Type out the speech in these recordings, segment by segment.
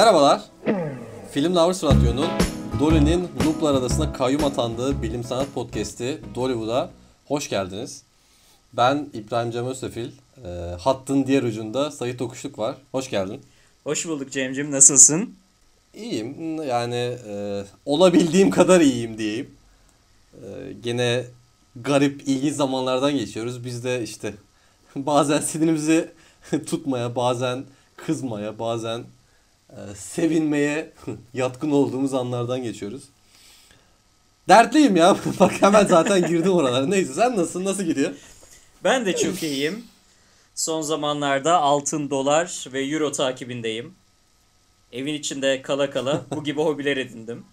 Merhabalar. Film Lovers Radyo'nun Dolly'nin Looplar Adası'na kayyum atandığı bilim sanat podcast'i Dollywood'a hoş geldiniz. Ben İbrahim Cem Özsefil. E, hattın diğer ucunda Sayit Okuşluk var. Hoş geldin. Hoş bulduk Cem'cim. Nasılsın? İyiyim. Yani e, olabildiğim kadar iyiyim diyeyim. E, gene garip, ilginç zamanlardan geçiyoruz. Biz de işte bazen sinirimizi tutmaya, bazen kızmaya, bazen e, sevinmeye yatkın olduğumuz anlardan geçiyoruz. Dertliyim ya. Bak hemen zaten girdim oralara. Neyse sen nasılsın? Nasıl gidiyor? Ben de çok iyiyim. Son zamanlarda altın, dolar ve euro takibindeyim. Evin içinde kala kala bu gibi hobiler edindim.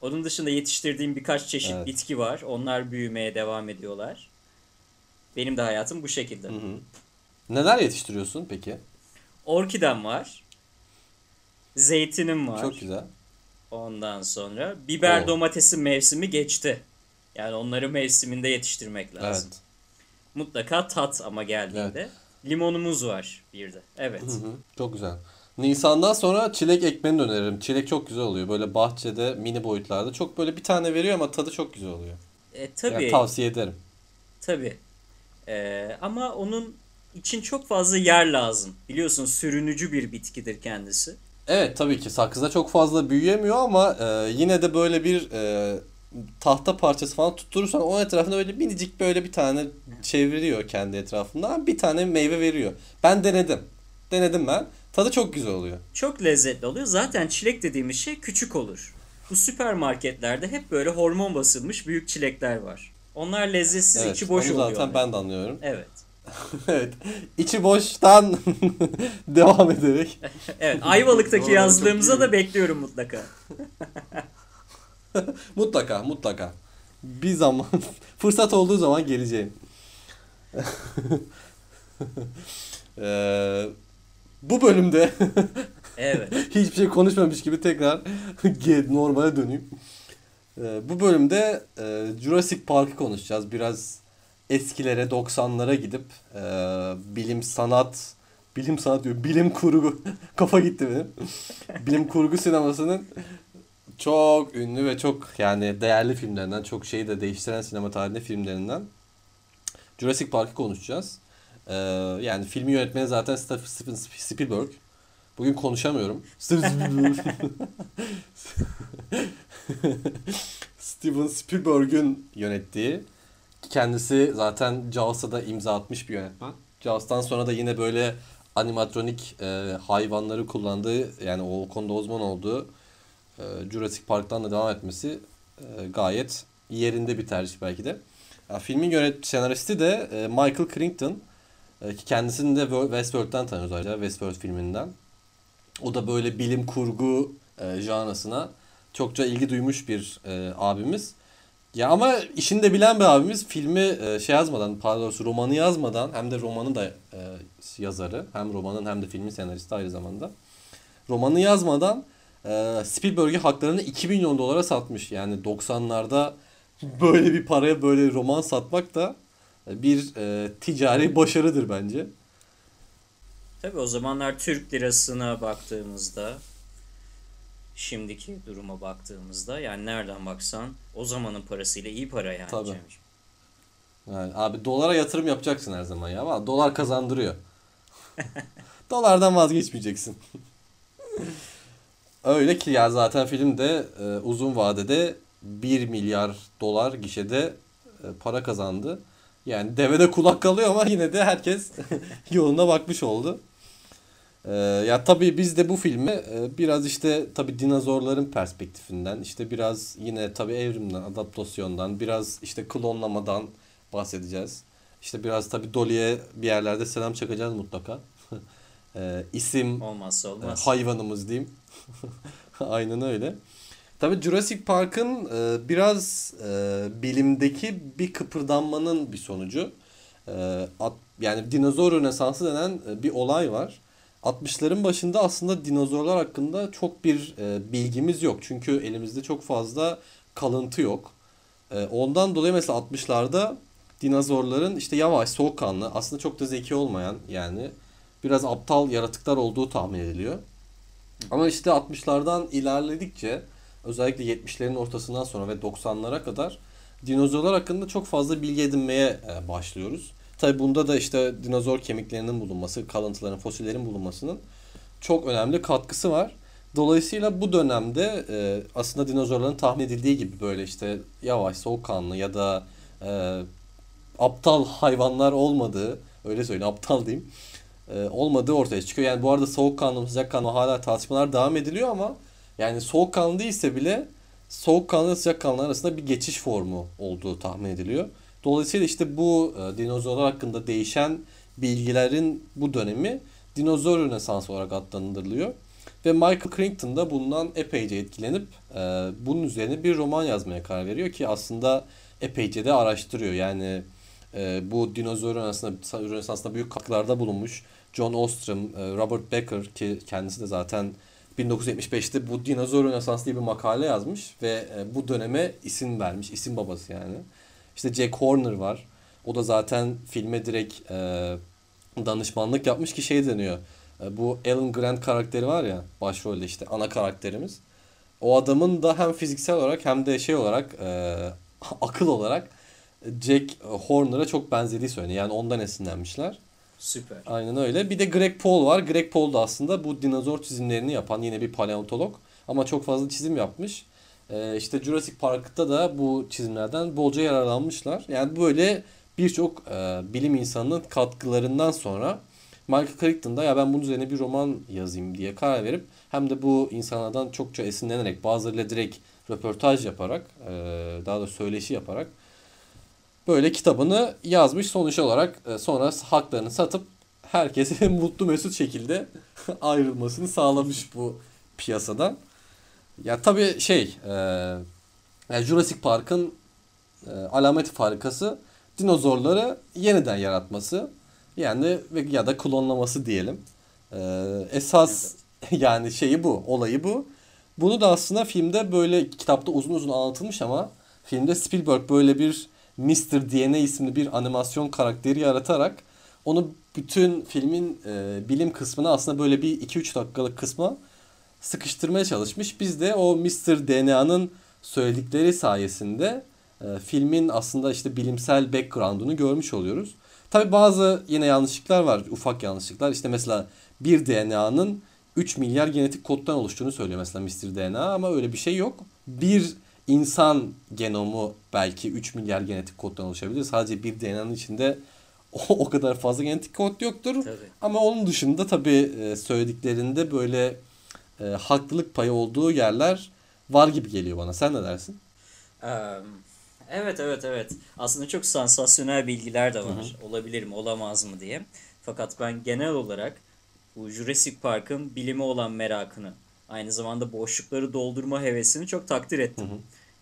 Onun dışında yetiştirdiğim birkaç çeşit Evet. bitki var. Onlar büyümeye devam ediyorlar. Benim de hayatım bu şekilde. Hı hı. Neler yetiştiriyorsun peki? Orkidem var. Zeytinim var. Çok güzel. Ondan sonra biber Oo. domatesin mevsimi geçti. Yani onları mevsiminde yetiştirmek lazım. Evet. Mutlaka tat ama geldiğinde. Limonumuz var bir de. Evet. Hı hı. Çok güzel. Nisan'dan sonra çilek ekmeni öneririm. Çilek çok güzel oluyor. Böyle bahçede mini boyutlarda. Çok böyle bir tane veriyor ama tadı çok güzel oluyor. E, tabii. Yani tavsiye ederim. Tabii. Ee, ama onun için çok fazla yer lazım. Biliyorsun sürünücü bir bitkidir kendisi. Evet tabii ki sakızda çok fazla büyüyemiyor ama e, yine de böyle bir e, tahta parçası falan tutturursan o etrafında böyle minicik böyle bir tane çeviriyor kendi etrafında. Bir tane meyve veriyor. Ben denedim. Denedim ben. Tadı çok güzel oluyor. Çok lezzetli oluyor. Zaten çilek dediğimiz şey küçük olur. Bu süpermarketlerde hep böyle hormon basılmış büyük çilekler var. Onlar lezzetsiz Evet, içi boş onu oluyor. zaten ben de anlıyorum. Evet. evet. İçi boştan devam ederek. Evet. Ayvalık'taki Doğru, iyi. da bekliyorum mutlaka. mutlaka mutlaka. Bir zaman fırsat olduğu zaman geleceğim. Ee, bu bölümde Evet. hiçbir şey konuşmamış gibi tekrar normale döneyim. Ee, bu bölümde e, Jurassic Park'ı konuşacağız. Biraz eskilere 90'lara gidip e, bilim sanat bilim sanat diyor bilim kurgu kafa gitti benim. bilim kurgu sinemasının çok ünlü ve çok yani değerli filmlerinden çok şeyi de değiştiren sinema tarihinde filmlerinden Jurassic Park'ı konuşacağız. Ee, yani filmi yönetmeni zaten Steven Spielberg. Bugün konuşamıyorum. Steven Spielberg'ün yönettiği kendisi zaten Jaws'a da imza atmış bir yönetmen. Jaws'tan sonra da yine böyle animatronik e, hayvanları kullandığı yani o konuda uzman olduğu e, Jurassic Park'tan da devam etmesi e, gayet yerinde bir tercih belki de. Ya, filmin yönet senaristi de e, Michael Crichton. E, ki kendisini de Wo- Westworld'den tanıyoruz ayrıca. Westworld filminden. O da böyle bilim kurgu e, janrasına çokça ilgi duymuş bir e, abimiz. Ya ama işini de bilen bir abimiz filmi e, şey yazmadan, pardon romanı yazmadan hem de romanın da e, yazarı, hem romanın hem de filmin senaristi aynı zamanda. Romanı yazmadan e, Spielberg'e haklarını 2 milyon dolara satmış. Yani 90'larda böyle bir paraya böyle roman satmak da bir ticari başarıdır bence. Tabii o zamanlar Türk lirasına baktığımızda şimdiki duruma baktığımızda yani nereden baksan o zamanın parasıyla iyi para yani Tabii. Cemciğim. Yani abi dolara yatırım yapacaksın her zaman ya. Dolar kazandırıyor. Dolardan vazgeçmeyeceksin. Öyle ki ya zaten filmde e, uzun vadede 1 milyar dolar gişede e, para kazandı. Yani devede kulak kalıyor ama yine de herkes yoluna bakmış oldu. E, ya tabii biz de bu filmi e, biraz işte tabii dinozorların perspektifinden işte biraz yine tabii evrimden, adaptasyondan, biraz işte klonlamadan bahsedeceğiz. İşte biraz tabii Dolly'e bir yerlerde selam çakacağız mutlaka. e, isim Olmazsa e, olmaz. hayvanımız diyeyim. Aynen öyle. Tabii Jurassic Park'ın e, biraz e, bilimdeki bir kıpırdanmanın bir sonucu. E, at, yani dinozor rönesansı denen e, bir olay var. 60'ların başında aslında dinozorlar hakkında çok bir e, bilgimiz yok. Çünkü elimizde çok fazla kalıntı yok. E, ondan dolayı mesela 60'larda dinozorların işte yavaş, soğukkanlı, aslında çok da zeki olmayan yani biraz aptal yaratıklar olduğu tahmin ediliyor. Ama işte 60'lardan ilerledikçe özellikle 70'lerin ortasından sonra ve 90'lara kadar dinozorlar hakkında çok fazla bilgi edinmeye e, başlıyoruz. Tabi bunda da işte dinozor kemiklerinin bulunması, kalıntıların, fosillerin bulunmasının çok önemli katkısı var. Dolayısıyla bu dönemde e, aslında dinozorların tahmin edildiği gibi böyle işte yavaş, soğukkanlı ya da e, aptal hayvanlar olmadığı, öyle söyleyeyim aptal diyeyim, e, olmadığı ortaya çıkıyor. Yani bu arada soğukkanlı sıcakkanlı hala tartışmalar devam ediliyor ama yani soğukkanlı değilse bile soğukkanlı sıcakkanlı arasında bir geçiş formu olduğu tahmin ediliyor. Dolayısıyla işte bu e, dinozorlar hakkında değişen bilgilerin bu dönemi dinozor rönesansı olarak adlandırılıyor. Ve Michael Crichton da bundan epeyce etkilenip e, bunun üzerine bir roman yazmaya karar veriyor ki aslında epeyce de araştırıyor. Yani e, bu dinozor rönesansında, rönesansında büyük katkılarda bulunmuş John Ostrom, e, Robert Becker ki kendisi de zaten 1975'te bu dinozor rönesans diye bir makale yazmış ve e, bu döneme isim vermiş. isim babası yani. İşte Jack Horner var. O da zaten filme direkt e, danışmanlık yapmış ki şey deniyor. E, bu Alan Grant karakteri var ya başrolde işte ana karakterimiz. O adamın da hem fiziksel olarak hem de şey olarak e, akıl olarak Jack Horner'a çok benzediği söyleniyor. Yani ondan esinlenmişler. Süper. Aynen öyle. Bir de Greg Paul var. Greg Paul da aslında bu dinozor çizimlerini yapan yine bir paleontolog. Ama çok fazla çizim yapmış. Ee, işte Jurassic Park'ta da bu çizimlerden bolca yararlanmışlar. Yani böyle birçok e, bilim insanının katkılarından sonra Michael Crichton da ya ben bunun üzerine bir roman yazayım diye karar verip hem de bu insanlardan çokça esinlenerek bazılarıyla direkt röportaj yaparak e, daha da söyleşi yaparak böyle kitabını yazmış sonuç olarak e, sonra haklarını satıp herkese mutlu mesut şekilde ayrılmasını sağlamış bu piyasadan. Ya tabii şey e, yani Jurassic Park'ın e, alameti farikası dinozorları yeniden yaratması yani ya da klonlaması diyelim. E, esas evet. yani şeyi bu, olayı bu. Bunu da aslında filmde böyle kitapta uzun uzun anlatılmış ama filmde Spielberg böyle bir Mr. DNA isimli bir animasyon karakteri yaratarak onu bütün filmin e, bilim kısmına aslında böyle bir 2-3 dakikalık kısma sıkıştırmaya çalışmış. Biz de o Mr. DNA'nın söyledikleri sayesinde e, filmin aslında işte bilimsel background'unu görmüş oluyoruz. Tabi bazı yine yanlışlıklar var, ufak yanlışlıklar. İşte mesela bir DNA'nın 3 milyar genetik koddan oluştuğunu söylüyor mesela Mr. DNA ama öyle bir şey yok. Bir insan genomu belki 3 milyar genetik koddan oluşabilir. Sadece bir DNA'nın içinde o, o kadar fazla genetik kod yoktur. Tabii. Ama onun dışında tabii e, söylediklerinde böyle e, haklılık payı olduğu yerler var gibi geliyor bana. Sen ne dersin? Evet evet evet. Aslında çok sansasyonel bilgiler de var. Hı hı. Olabilir mi olamaz mı diye. Fakat ben genel olarak bu Jurassic Park'ın bilime olan merakını aynı zamanda boşlukları doldurma hevesini çok takdir ettim. Hı hı.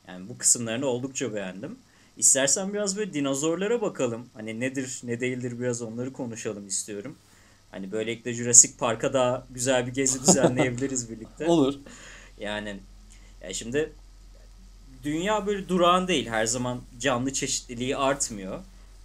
Yani bu kısımlarını oldukça beğendim. İstersen biraz böyle dinozorlara bakalım. Hani nedir ne değildir biraz onları konuşalım istiyorum. Hani böylelikle Jurassic Park'a daha güzel bir gezi düzenleyebiliriz birlikte. Olur. Yani ya şimdi dünya böyle durağan değil. Her zaman canlı çeşitliliği artmıyor.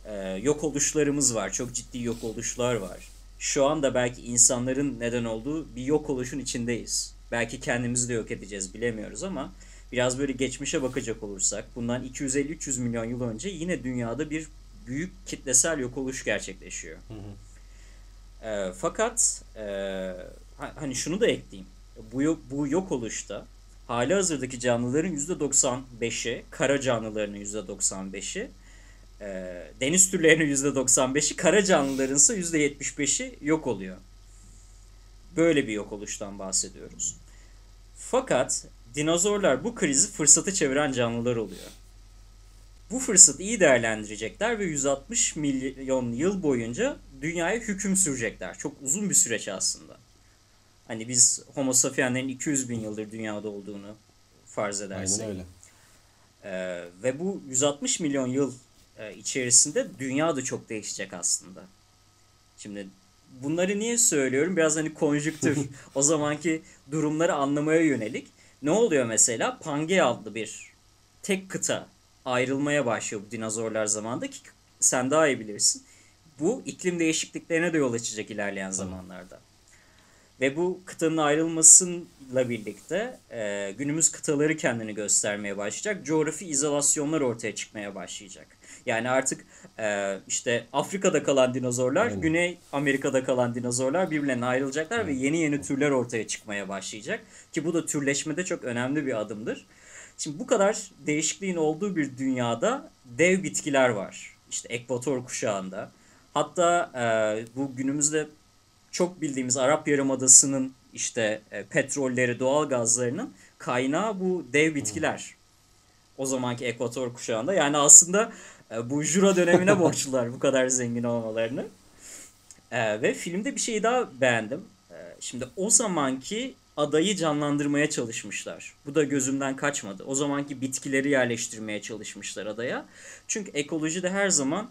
Ee, yok oluşlarımız var. Çok ciddi yok oluşlar var. Şu anda belki insanların neden olduğu bir yok oluşun içindeyiz. Belki kendimizi de yok edeceğiz bilemiyoruz ama biraz böyle geçmişe bakacak olursak bundan 250-300 milyon yıl önce yine dünyada bir büyük kitlesel yok oluş gerçekleşiyor. Hı hı. E, fakat e, hani şunu da ekleyeyim. Bu, bu yok oluşta hali hazırdaki canlıların %95'i, kara canlılarının %95'i, e, deniz türlerinin %95'i, kara canlıların ise %75'i yok oluyor. Böyle bir yok oluştan bahsediyoruz. Fakat dinozorlar bu krizi fırsatı çeviren canlılar oluyor. Bu fırsatı iyi değerlendirecekler ve 160 milyon yıl boyunca dünyaya hüküm sürecekler. Çok uzun bir süreç aslında. Hani biz Homo sapienslerin 200 bin yıldır dünyada olduğunu farz edersek. Aynen öyle. Ee, ve bu 160 milyon yıl e, içerisinde dünya da çok değişecek aslında. Şimdi bunları niye söylüyorum? Biraz hani konjüktür o zamanki durumları anlamaya yönelik. Ne oluyor mesela? Pangea adlı bir tek kıta ayrılmaya başlıyor bu dinozorlar zamanında ki sen daha iyi bilirsin. Bu iklim değişikliklerine de yol açacak ilerleyen zamanlarda. Ve bu kıtanın ayrılmasıyla birlikte e, günümüz kıtaları kendini göstermeye başlayacak. Coğrafi izolasyonlar ortaya çıkmaya başlayacak. Yani artık e, işte Afrika'da kalan dinozorlar, Aynen. Güney Amerika'da kalan dinozorlar birbirlerine ayrılacaklar ve yeni yeni türler ortaya çıkmaya başlayacak. Ki bu da türleşmede çok önemli bir adımdır. Şimdi bu kadar değişikliğin olduğu bir dünyada dev bitkiler var. İşte ekvator kuşağında. Hatta e, bu günümüzde çok bildiğimiz Arap Yarımadası'nın işte e, petrolleri, doğal gazlarının kaynağı bu dev bitkiler. O zamanki ekvator kuşağında. Yani aslında e, bu Jura dönemine borçlular bu kadar zengin olmalarını. E, ve filmde bir şey daha beğendim. E, şimdi o zamanki adayı canlandırmaya çalışmışlar. Bu da gözümden kaçmadı. O zamanki bitkileri yerleştirmeye çalışmışlar adaya. Çünkü ekolojide her zaman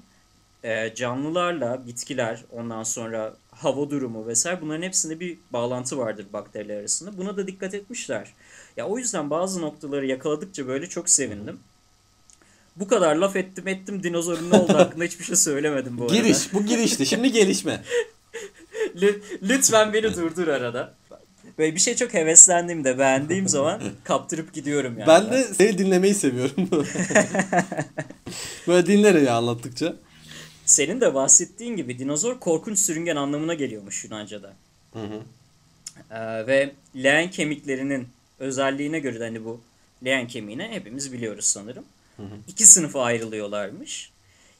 e, canlılarla bitkiler, ondan sonra hava durumu vesaire bunların hepsinde bir bağlantı vardır bakteriler arasında. Buna da dikkat etmişler. Ya o yüzden bazı noktaları yakaladıkça böyle çok sevindim. Bu kadar laf ettim ettim dinozorun ne oldu hakkında hiçbir şey söylemedim bu arada. Giriş. Bu girişti. Şimdi gelişme. Lü- Lütfen beni durdur arada. Böyle bir şey çok heveslendiğimde beğendiğim zaman kaptırıp gidiyorum yani. Ben de seni dinlemeyi seviyorum. Böyle dinlerim ya anlattıkça. Senin de bahsettiğin gibi dinozor korkunç sürüngen anlamına geliyormuş Yunanca'da. Hı hı. Ee, ve leğen kemiklerinin özelliğine göre de hani bu leğen kemiğine hepimiz biliyoruz sanırım. İki sınıfa ayrılıyorlarmış.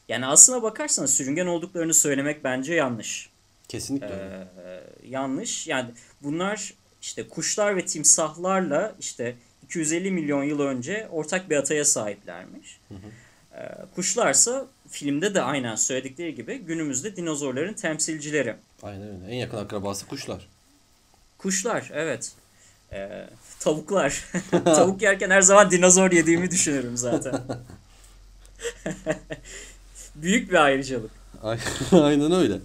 Yani aslına bakarsan sürüngen olduklarını söylemek bence yanlış. Kesinlikle. Ee, yanlış. Yani bunlar işte kuşlar ve timsahlarla işte 250 milyon yıl önce ortak bir ataya sahiplermiş. Ee, kuşlarsa filmde de aynen söyledikleri gibi günümüzde dinozorların temsilcileri. Aynen öyle. En yakın akrabası kuşlar. Kuşlar evet. Ee, tavuklar. Tavuk yerken her zaman dinozor yediğimi düşünürüm zaten. Büyük bir ayrıcalık. Ay- Aynen öyle.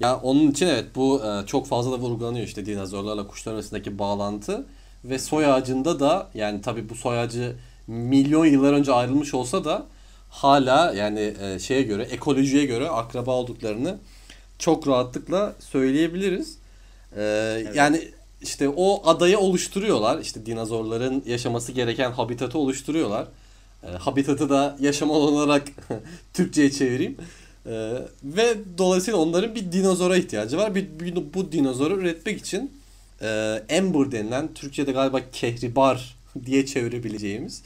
Ya onun için evet bu e, çok fazla da vurgulanıyor işte dinozorlarla kuşlar arasındaki bağlantı ve soy ağacında da yani tabii bu soy ağacı milyon yıllar önce ayrılmış olsa da hala yani e, şeye göre ekolojiye göre akraba olduklarını çok rahatlıkla söyleyebiliriz. E, Yani işte o adayı oluşturuyorlar. İşte dinozorların yaşaması gereken habitatı oluşturuyorlar. E, habitatı da yaşam alanı olarak Türkçe'ye çevireyim. E, ve dolayısıyla onların bir dinozora ihtiyacı var. Bir, bir- bu dinozoru üretmek için e, Ember denilen Türkçe'de galiba kehribar diye çevirebileceğimiz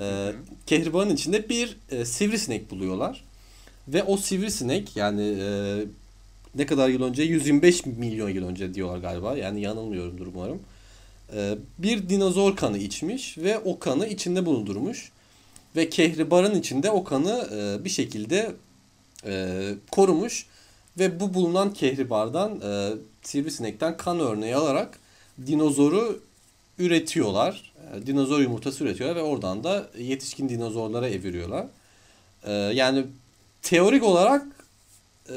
e, kehribarın içinde bir e, sivrisinek buluyorlar. Ve o sivrisinek yani e, ne kadar yıl önce 125 milyon yıl önce diyorlar galiba. Yani yanılmıyorumdur umarım. E, bir dinozor kanı içmiş ve o kanı içinde bulundurmuş. Ve kehribarın içinde o kanı e, bir şekilde e, korumuş. Ve bu bulunan kehribardan e, sivrisinekten kan örneği alarak dinozoru üretiyorlar. Dinozor yumurtası üretiyorlar ve oradan da yetişkin dinozorlara eviriyorlar. E, yani teorik olarak e,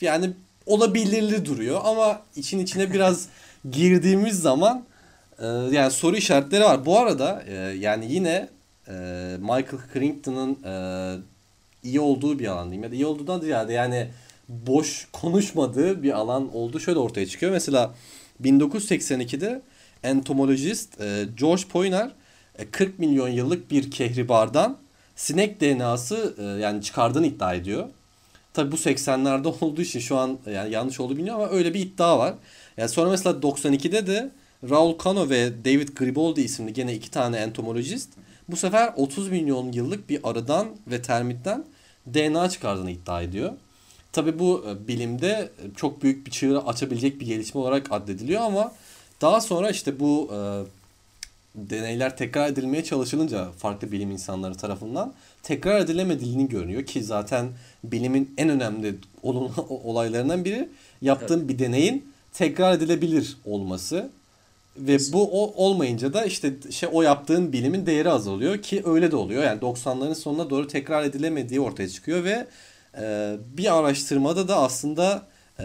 yani olabilirli duruyor ama için içine biraz girdiğimiz zaman e, yani soru işaretleri var. Bu arada e, yani yine e, Michael Crichton'ın e, iyi olduğu bir alan diyeyim ya da iyi olduğundan ziyade yani boş konuşmadığı bir alan oldu şöyle ortaya çıkıyor. Mesela 1982'de entomolojist e, George Poyner e, 40 milyon yıllık bir kehribardan sinek DNA'sı e, yani çıkardığını iddia ediyor. Tabi bu 80'lerde olduğu için şu an e, yani yanlış oldu bilmiyorum ama öyle bir iddia var. Yani sonra mesela 92'de de Raul Cano ve David Griboldi isimli gene iki tane entomolojist bu sefer 30 milyon yıllık bir arıdan ve termitten DNA çıkardığını iddia ediyor. Tabi bu e, bilimde e, çok büyük bir çığır açabilecek bir gelişme olarak addediliyor ama daha sonra işte bu e, deneyler tekrar edilmeye çalışılınca farklı bilim insanları tarafından tekrar edilemediğini görünüyor ki zaten bilimin en önemli olaylarından biri yaptığın bir deneyin tekrar edilebilir olması ve bu o olmayınca da işte şey o yaptığın bilimin değeri azalıyor ki öyle de oluyor. Yani 90'ların sonuna doğru tekrar edilemediği ortaya çıkıyor ve e, bir araştırmada da aslında e,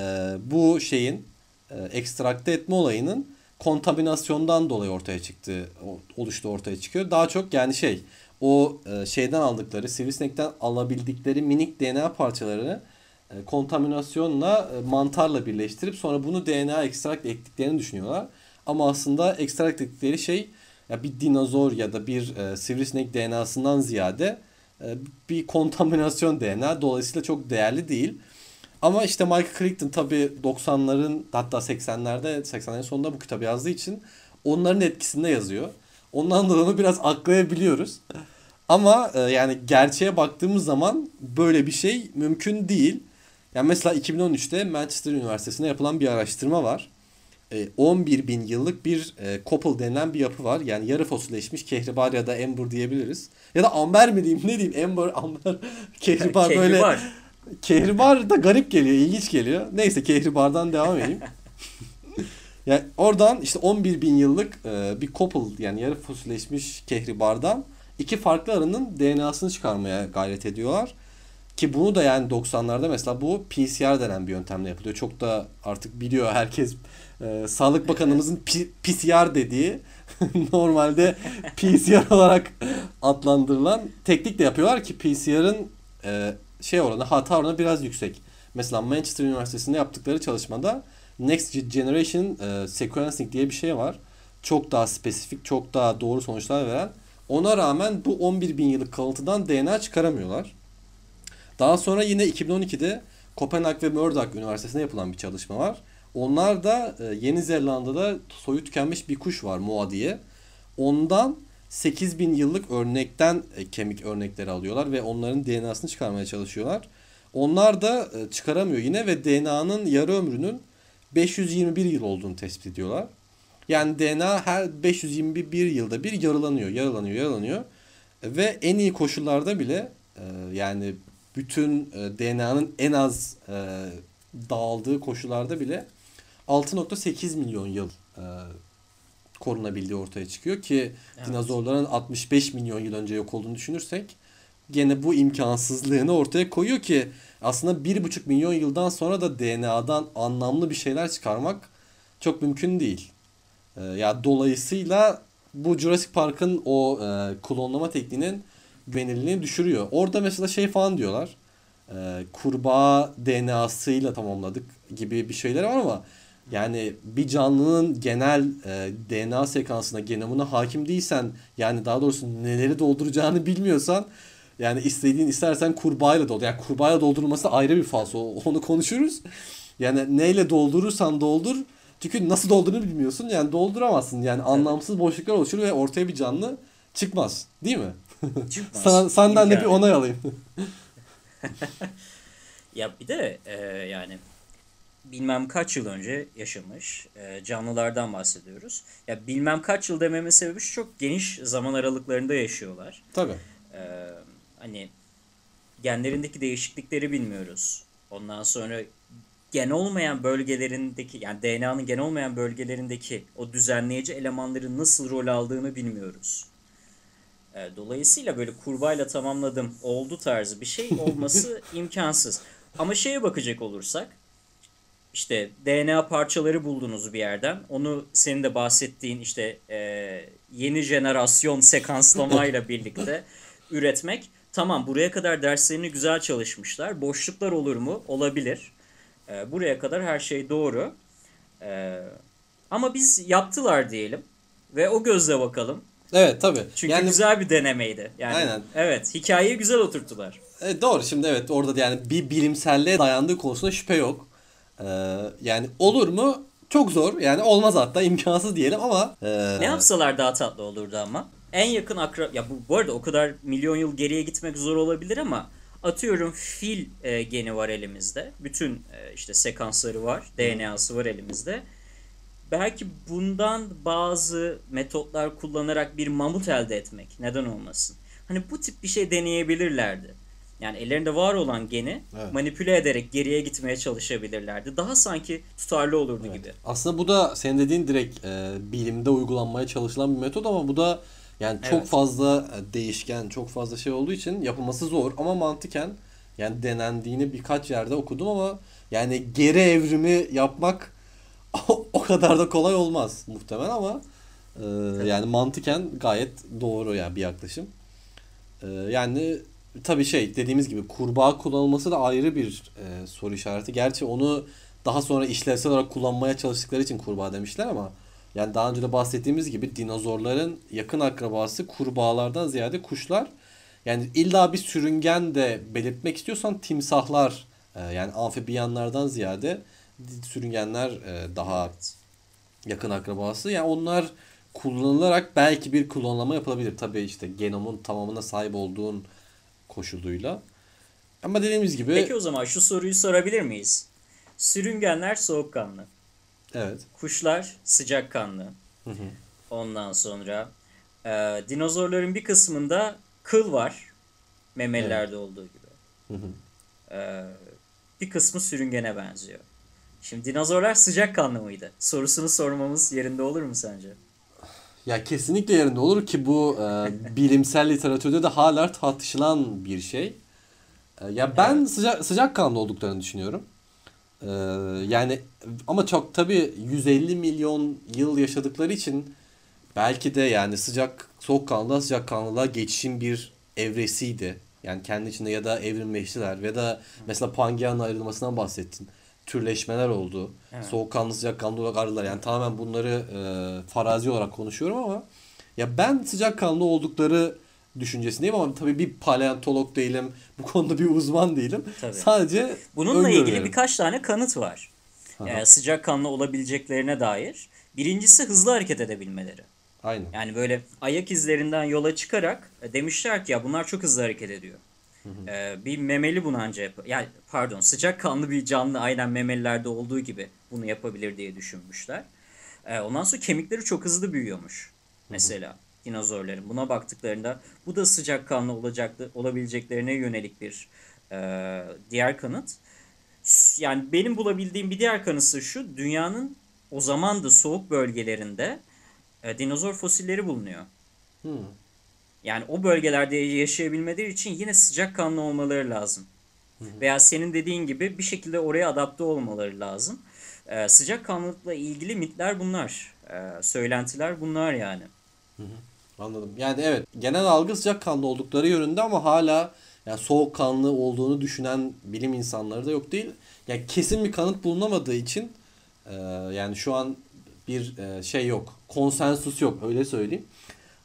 bu şeyin e, ekstrakte etme olayının kontaminasyondan dolayı ortaya çıktı oluştu ortaya çıkıyor. Daha çok yani şey o e, şeyden aldıkları sivrisinekten alabildikleri minik DNA parçalarını e, kontaminasyonla e, mantarla birleştirip sonra bunu DNA ekstrakt ettiklerini düşünüyorlar. Ama aslında ekstrakt ettikleri şey ya bir dinozor ya da bir e, sivrisinek DNA'sından ziyade e, bir kontaminasyon DNA. Dolayısıyla çok değerli değil. Ama işte Michael Crichton tabii 90'ların hatta 80'lerde 80'lerin sonunda bu kitabı yazdığı için onların etkisinde yazıyor. Ondan dolayı onu biraz aklayabiliyoruz. Ama e, yani gerçeğe baktığımız zaman böyle bir şey mümkün değil. Yani mesela 2013'te Manchester Üniversitesi'nde yapılan bir araştırma var. E, 11 bin yıllık bir e, Koppel denilen bir yapı var. Yani yarı fosilleşmiş kehribar ya da amber diyebiliriz. Ya da amber mi diyeyim ne diyeyim amber amber kehribar böyle Kehribar. Da garip geliyor, ilginç geliyor. Neyse Kehribar'dan devam edeyim. yani oradan işte 11 bin yıllık e, bir Koppel yani yarı fosilleşmiş Kehribar'dan iki farklı arının DNA'sını çıkarmaya gayret ediyorlar. Ki bunu da yani 90'larda mesela bu PCR denen bir yöntemle yapılıyor. Çok da artık biliyor herkes. E, Sağlık Bakanımızın PCR dediği normalde PCR olarak adlandırılan teknik de yapıyorlar ki PCR'ın e, şey oranı hata oranı biraz yüksek. Mesela Manchester Üniversitesi'nde yaptıkları çalışmada Next Generation e, Sequencing diye bir şey var. Çok daha spesifik, çok daha doğru sonuçlar veren. Ona rağmen bu 11 bin yıllık kalıntıdan DNA çıkaramıyorlar. Daha sonra yine 2012'de Kopenhag ve Murdoch Üniversitesi'nde yapılan bir çalışma var. Onlar da e, Yeni Zelanda'da soyu tükenmiş bir kuş var Moa diye. Ondan 8000 yıllık örnekten e, kemik örnekleri alıyorlar ve onların DNA'sını çıkarmaya çalışıyorlar. Onlar da e, çıkaramıyor yine ve DNA'nın yarı ömrünün 521 yıl olduğunu tespit ediyorlar. Yani DNA her 521 yılda bir yarılanıyor, yarılanıyor, yarılanıyor. Ve en iyi koşullarda bile e, yani bütün DNA'nın en az dağıldığı koşullarda bile 6.8 milyon yıl korunabildiği ortaya çıkıyor ki Evet. dinozorların 65 milyon yıl önce yok olduğunu düşünürsek gene bu imkansızlığını ortaya koyuyor ki aslında 1,5 milyon yıldan sonra da DNA'dan anlamlı bir şeyler çıkarmak çok mümkün değil. Ee, ya dolayısıyla bu Jurassic Park'ın o e, klonlama tekniğinin güvenilirliğini düşürüyor. Orada mesela şey falan diyorlar. E, kurbağa DNA'sıyla tamamladık gibi bir şeyler var ama yani bir canlının genel e, DNA sekansına, genomuna hakim değilsen yani daha doğrusu neleri dolduracağını bilmiyorsan yani istediğin istersen kurbağayla doldur. Yani kurbağayla doldurulması ayrı bir falso. Onu konuşuruz. Yani neyle doldurursan doldur. Çünkü nasıl doldurduğunu bilmiyorsun. Yani dolduramazsın. Yani anlamsız boşluklar oluşur ve ortaya bir canlı çıkmaz. Değil mi? Çıkmaz. Sana, senden de bir onay alayım. Ya bir de e, yani bilmem kaç yıl önce yaşamış e, canlılardan bahsediyoruz. Ya bilmem kaç yıl dememin sebebi şu çok geniş zaman aralıklarında yaşıyorlar. Tabii. E, hani genlerindeki değişiklikleri bilmiyoruz. Ondan sonra gen olmayan bölgelerindeki yani DNA'nın gen olmayan bölgelerindeki o düzenleyici elemanların nasıl rol aldığını bilmiyoruz. E, Dolayısıyla böyle kurbağayla tamamladım oldu tarzı bir şey olması imkansız. Ama şeye bakacak olursak işte DNA parçaları buldunuz bir yerden. Onu senin de bahsettiğin işte e, yeni jenerasyon sekanslamayla birlikte üretmek. Tamam buraya kadar derslerini güzel çalışmışlar. Boşluklar olur mu? Olabilir. E, buraya kadar her şey doğru. E, ama biz yaptılar diyelim. Ve o gözle bakalım. Evet tabii. Çünkü yani güzel bir denemeydi. Yani Aynen. evet, hikayeyi güzel oturttular. E, doğru şimdi evet orada da yani bir bilimselliğe dayandığı konusunda şüphe yok. Ee, yani olur mu? Çok zor. Yani olmaz hatta imkansız diyelim ama e, Ne yapsalar daha tatlı olurdu ama. En yakın akrab ya bu, bu arada o kadar milyon yıl geriye gitmek zor olabilir ama atıyorum fil e, geni var elimizde. Bütün e, işte sekansları var, DNA'sı var elimizde. Belki bundan bazı metotlar kullanarak bir mamut elde etmek neden olmasın? Hani bu tip bir şey deneyebilirlerdi. Yani ellerinde var olan geni Evet. manipüle ederek geriye gitmeye çalışabilirlerdi. Daha sanki tutarlı olurdu gibi. Aslında bu da senin dediğin direkt e, bilimde uygulanmaya çalışılan bir metot ama bu da yani çok Evet. fazla e, değişken, çok fazla şey olduğu için yapılması zor ama mantıken yani denendiğini birkaç yerde okudum ama yani geri evrimi yapmak o kadar da kolay olmaz muhtemelen ama e, yani mantıken gayet doğru yani bir yaklaşım. E, yani tabii şey dediğimiz gibi kurbağa kullanılması da ayrı bir e, soru işareti. Gerçi onu daha sonra işlevsel olarak kullanmaya çalıştıkları için kurbağa demişler ama yani daha önce de bahsettiğimiz gibi dinozorların yakın akrabası kurbağalardan ziyade kuşlar. Yani illa bir sürüngen de belirtmek istiyorsan timsahlar e, yani amfibiyanlardan ziyade sürüngenler e, daha yakın akrabası. Yani onlar kullanılarak belki bir klonlama yapılabilir. Tabii işte genomun tamamına sahip olduğun koşuluyla. Ama dediğimiz gibi Peki o zaman şu soruyu sorabilir miyiz? Sürüngenler soğukkanlı. evet. Kuşlar sıcakkanlı. Ondan sonra e, dinozorların bir kısmında kıl var. Memelilerde olduğu gibi. E, bir kısmı sürüngene benziyor. Şimdi dinozorlar sıcakkanlı mıydı? Sorusunu sormamız yerinde olur mu sence? Ya kesinlikle yerinde olur ki bu e, bilimsel literatürde de hala tartışılan bir şey. E, ya ben Evet. sıcak sıcakkanlı olduklarını düşünüyorum. E, yani ama çok tabii 150 milyon yıl yaşadıkları için belki de yani sıcak soğukkanlılığa sıcakkanlılığa geçişin bir evresiydi. Yani kendi içinde ya da evrimleştiler ya da mesela Pangea'nın ayrılmasından bahsettin. Türleşmeler oldu. Evet. Soğukkanlı sıcakkanlı olarak ayrıldılar. Yani tamamen bunları e, farazi olarak konuşuyorum ama ya ben sıcakkanlı oldukları düşüncesindeyim ama tabii bir paleontolog değilim. Bu konuda bir uzman değilim. Tabii. Sadece Bununla ilgili öngörüyorum. birkaç tane kanıt var. Aha. E, sıcakkanlı olabileceklerine dair. Birincisi hızlı hareket edebilmeleri. Aynen. Yani böyle ayak izlerinden yola çıkarak e, demişler ki ya bunlar çok hızlı hareket ediyor. E, bir memeli bunu anca yap yani pardon sıcakkanlı bir canlı aynen memelilerde olduğu gibi bunu yapabilir diye düşünmüşler. E, ondan sonra kemikleri çok hızlı büyüyormuş. Mesela dinozorların buna baktıklarında bu da sıcakkanlı olacaktı olabileceklerine yönelik bir e, diğer kanıt. Yani benim bulabildiğim bir diğer kanısı şu dünyanın o zaman da soğuk bölgelerinde e, dinozor fosilleri bulunuyor. Hı. Yani o bölgelerde yaşayabilmeleri için yine sıcakkanlı olmaları lazım. Veya senin dediğin gibi bir şekilde oraya adapte olmaları lazım. Ee, sıcakkanlılıkla ilgili mitler bunlar. Ee, söylentiler bunlar yani. Anladım. Yani evet genel algı sıcakkanlı oldukları yönünde ama hala yani soğukkanlı olduğunu düşünen bilim insanları da yok değil. Yani kesin bir kanıt bulunamadığı için e, yani şu an bir e, şey yok. Konsensus yok öyle söyleyeyim.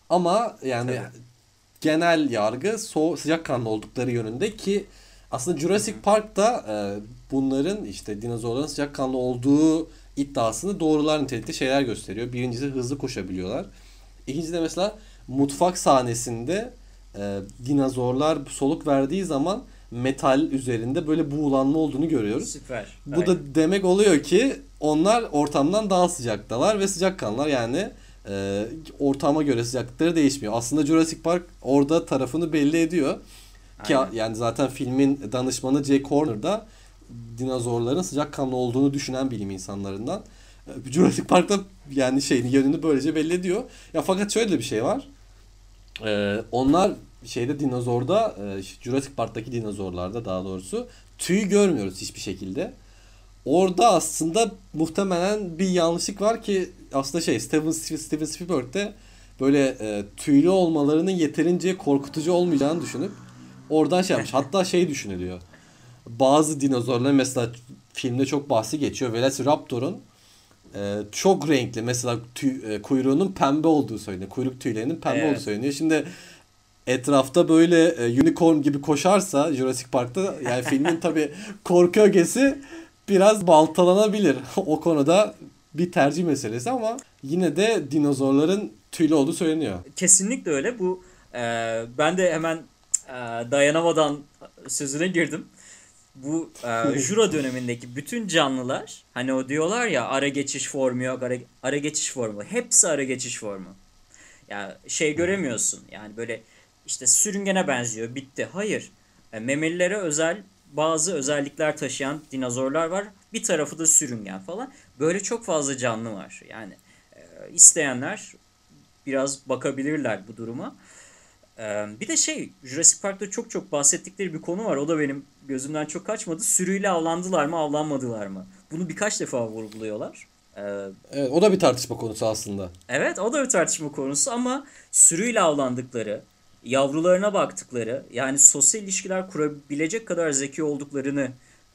Ama yani Tabii. Genel yargı so sıcakkanlı oldukları yönünde ki aslında Jurassic Park'ta e, bunların işte dinozorların sıcakkanlı olduğu iddiasını doğrular nitelikte şeyler gösteriyor. Birincisi hızlı koşabiliyorlar. İkincisi de mesela mutfak sahnesinde e, dinozorlar soluk verdiği zaman metal üzerinde böyle buğulanma olduğunu görüyoruz. Süper. Bu da demek oluyor ki onlar ortamdan daha sıcaktalar ve sıcakkanlılar yani e, ortama göre sıcaklıkları değişmiyor. Aslında Jurassic Park orada tarafını belli ediyor. Ki Aynen. yani zaten filmin danışmanı Jay Corner da dinozorların sıcakkanlı olduğunu düşünen bilim insanlarından. E, Jurassic Park'ta yani şeyin yönünü böylece belli ediyor. Ya fakat şöyle bir şey var. Ee, onlar şeyde dinozorda e, Jurassic Park'taki dinozorlarda daha doğrusu tüy görmüyoruz hiçbir şekilde. Orada aslında muhtemelen bir yanlışlık var ki aslında şey Steven, Steven Spielberg de böyle e, tüylü olmalarının yeterince korkutucu olmayacağını düşünüp oradan şey yapmış. Hatta şey düşünülüyor. Bazı dinozorların mesela filmde çok bahsi geçiyor. Velociraptor'un e, çok renkli mesela tüy, e, kuyruğunun pembe olduğu söyleniyor. Kuyruk tüylerinin pembe Evet. olduğu söyleniyor. Şimdi etrafta böyle e, unicorn gibi koşarsa Jurassic Park'ta yani filmin tabi korku ögesi biraz baltalanabilir. o konuda bir tercih meselesi ama yine de dinozorların tüylü olduğu söyleniyor. Kesinlikle öyle. Bu e, ben de hemen e, dayanamadan sözüne girdim. Bu e, Jura dönemindeki bütün canlılar hani o diyorlar ya ara geçiş formu yok ara, ara geçiş formu. Hepsi ara geçiş formu. Ya şey göremiyorsun. Yani böyle işte sürüngene benziyor. Bitti. Hayır. E, memelilere özel bazı özellikler taşıyan dinozorlar var. Bir tarafı da sürüngen falan. Böyle çok fazla canlı var. Yani e, isteyenler biraz bakabilirler bu duruma. Ee, bir de şey Jurassic Park'ta çok çok bahsettikleri bir konu var. O da benim gözümden çok kaçmadı. Sürüyle avlandılar mı avlanmadılar mı? Bunu birkaç defa vurguluyorlar. Ee, Evet o da bir tartışma konusu aslında. evet o da bir tartışma konusu ama sürüyle avlandıkları yavrularına baktıkları yani sosyal ilişkiler kurabilecek kadar zeki olduklarını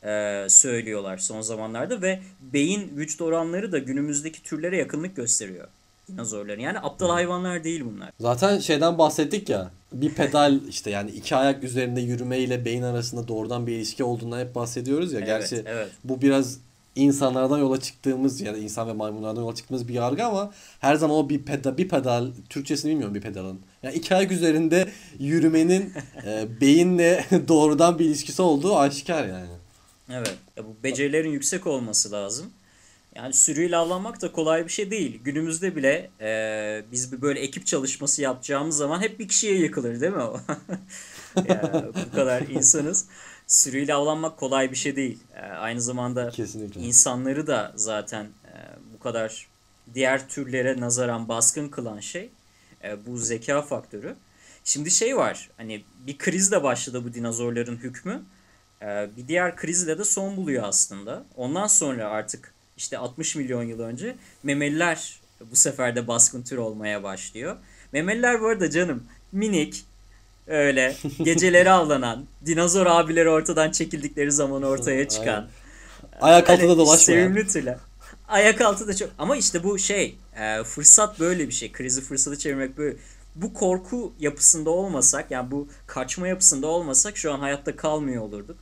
e, söylüyorlar son zamanlarda ve beyin vücut oranları da günümüzdeki türlere yakınlık gösteriyor dinozorların. Yani aptal hayvanlar değil bunlar. Zaten şeyden bahsettik ya. Bir pedal işte yani iki ayak üzerinde yürüme ile beyin arasında doğrudan bir ilişki olduğundan hep bahsediyoruz ya. Evet, Gerçi evet. bu biraz insanlardan yola çıktığımız ya da insan ve maymunlardan yola çıktığımız bir yargı ama her zaman o bir pedal, bir pedal Türkçesini bilmiyorum bir pedalın. Yani iki ayak üzerinde yürümenin e, beyinle doğrudan bir ilişkisi olduğu aşikar yani. Evet. Ya bu becerilerin yüksek olması lazım. Yani sürüyle avlanmak da kolay bir şey değil. Günümüzde bile e, biz bir böyle ekip çalışması yapacağımız zaman hep bir kişiye yıkılır değil mi o? ya, bu kadar insanız. Sürüyle avlanmak kolay bir şey değil. E, aynı zamanda Kesinlikle. insanları da zaten e, bu kadar diğer türlere nazaran baskın kılan şey e, bu zeka faktörü. Şimdi şey var hani bir kriz de başladı bu dinozorların hükmü. E, bir diğer krizle de son buluyor aslında. Ondan sonra artık işte 60 milyon yıl önce memeliler bu sefer de baskın tür olmaya başlıyor. Memeliler bu arada canım minik öyle geceleri avlanan dinozor abileri ortadan çekildikleri zaman ortaya çıkan Ayak altında Hani dolaşma. Sevimli türler. Ayak altı da çok. Ama işte bu şey e, fırsat böyle bir şey. Krizi fırsatı çevirmek böyle. Bu korku yapısında olmasak yani bu kaçma yapısında olmasak şu an hayatta kalmıyor olurduk.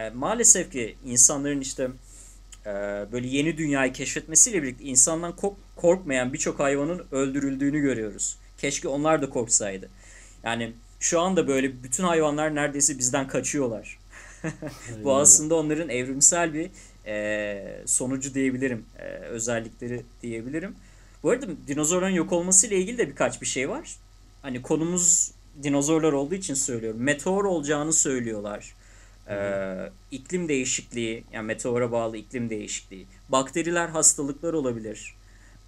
E, maalesef ki insanların işte e, böyle yeni dünyayı keşfetmesiyle birlikte insandan kork- korkmayan birçok hayvanın öldürüldüğünü görüyoruz. Keşke onlar da korksaydı. Yani şu anda böyle bütün hayvanlar neredeyse bizden kaçıyorlar. Bu aslında onların evrimsel bir e, sonucu diyebilirim. E, özellikleri diyebilirim. Bu arada dinozorların yok olması ile ilgili de birkaç bir şey var. Hani konumuz dinozorlar olduğu için söylüyorum. Meteor olacağını söylüyorlar. Ee, iklim değişikliği, yani meteora bağlı iklim değişikliği. Bakteriler hastalıklar olabilir.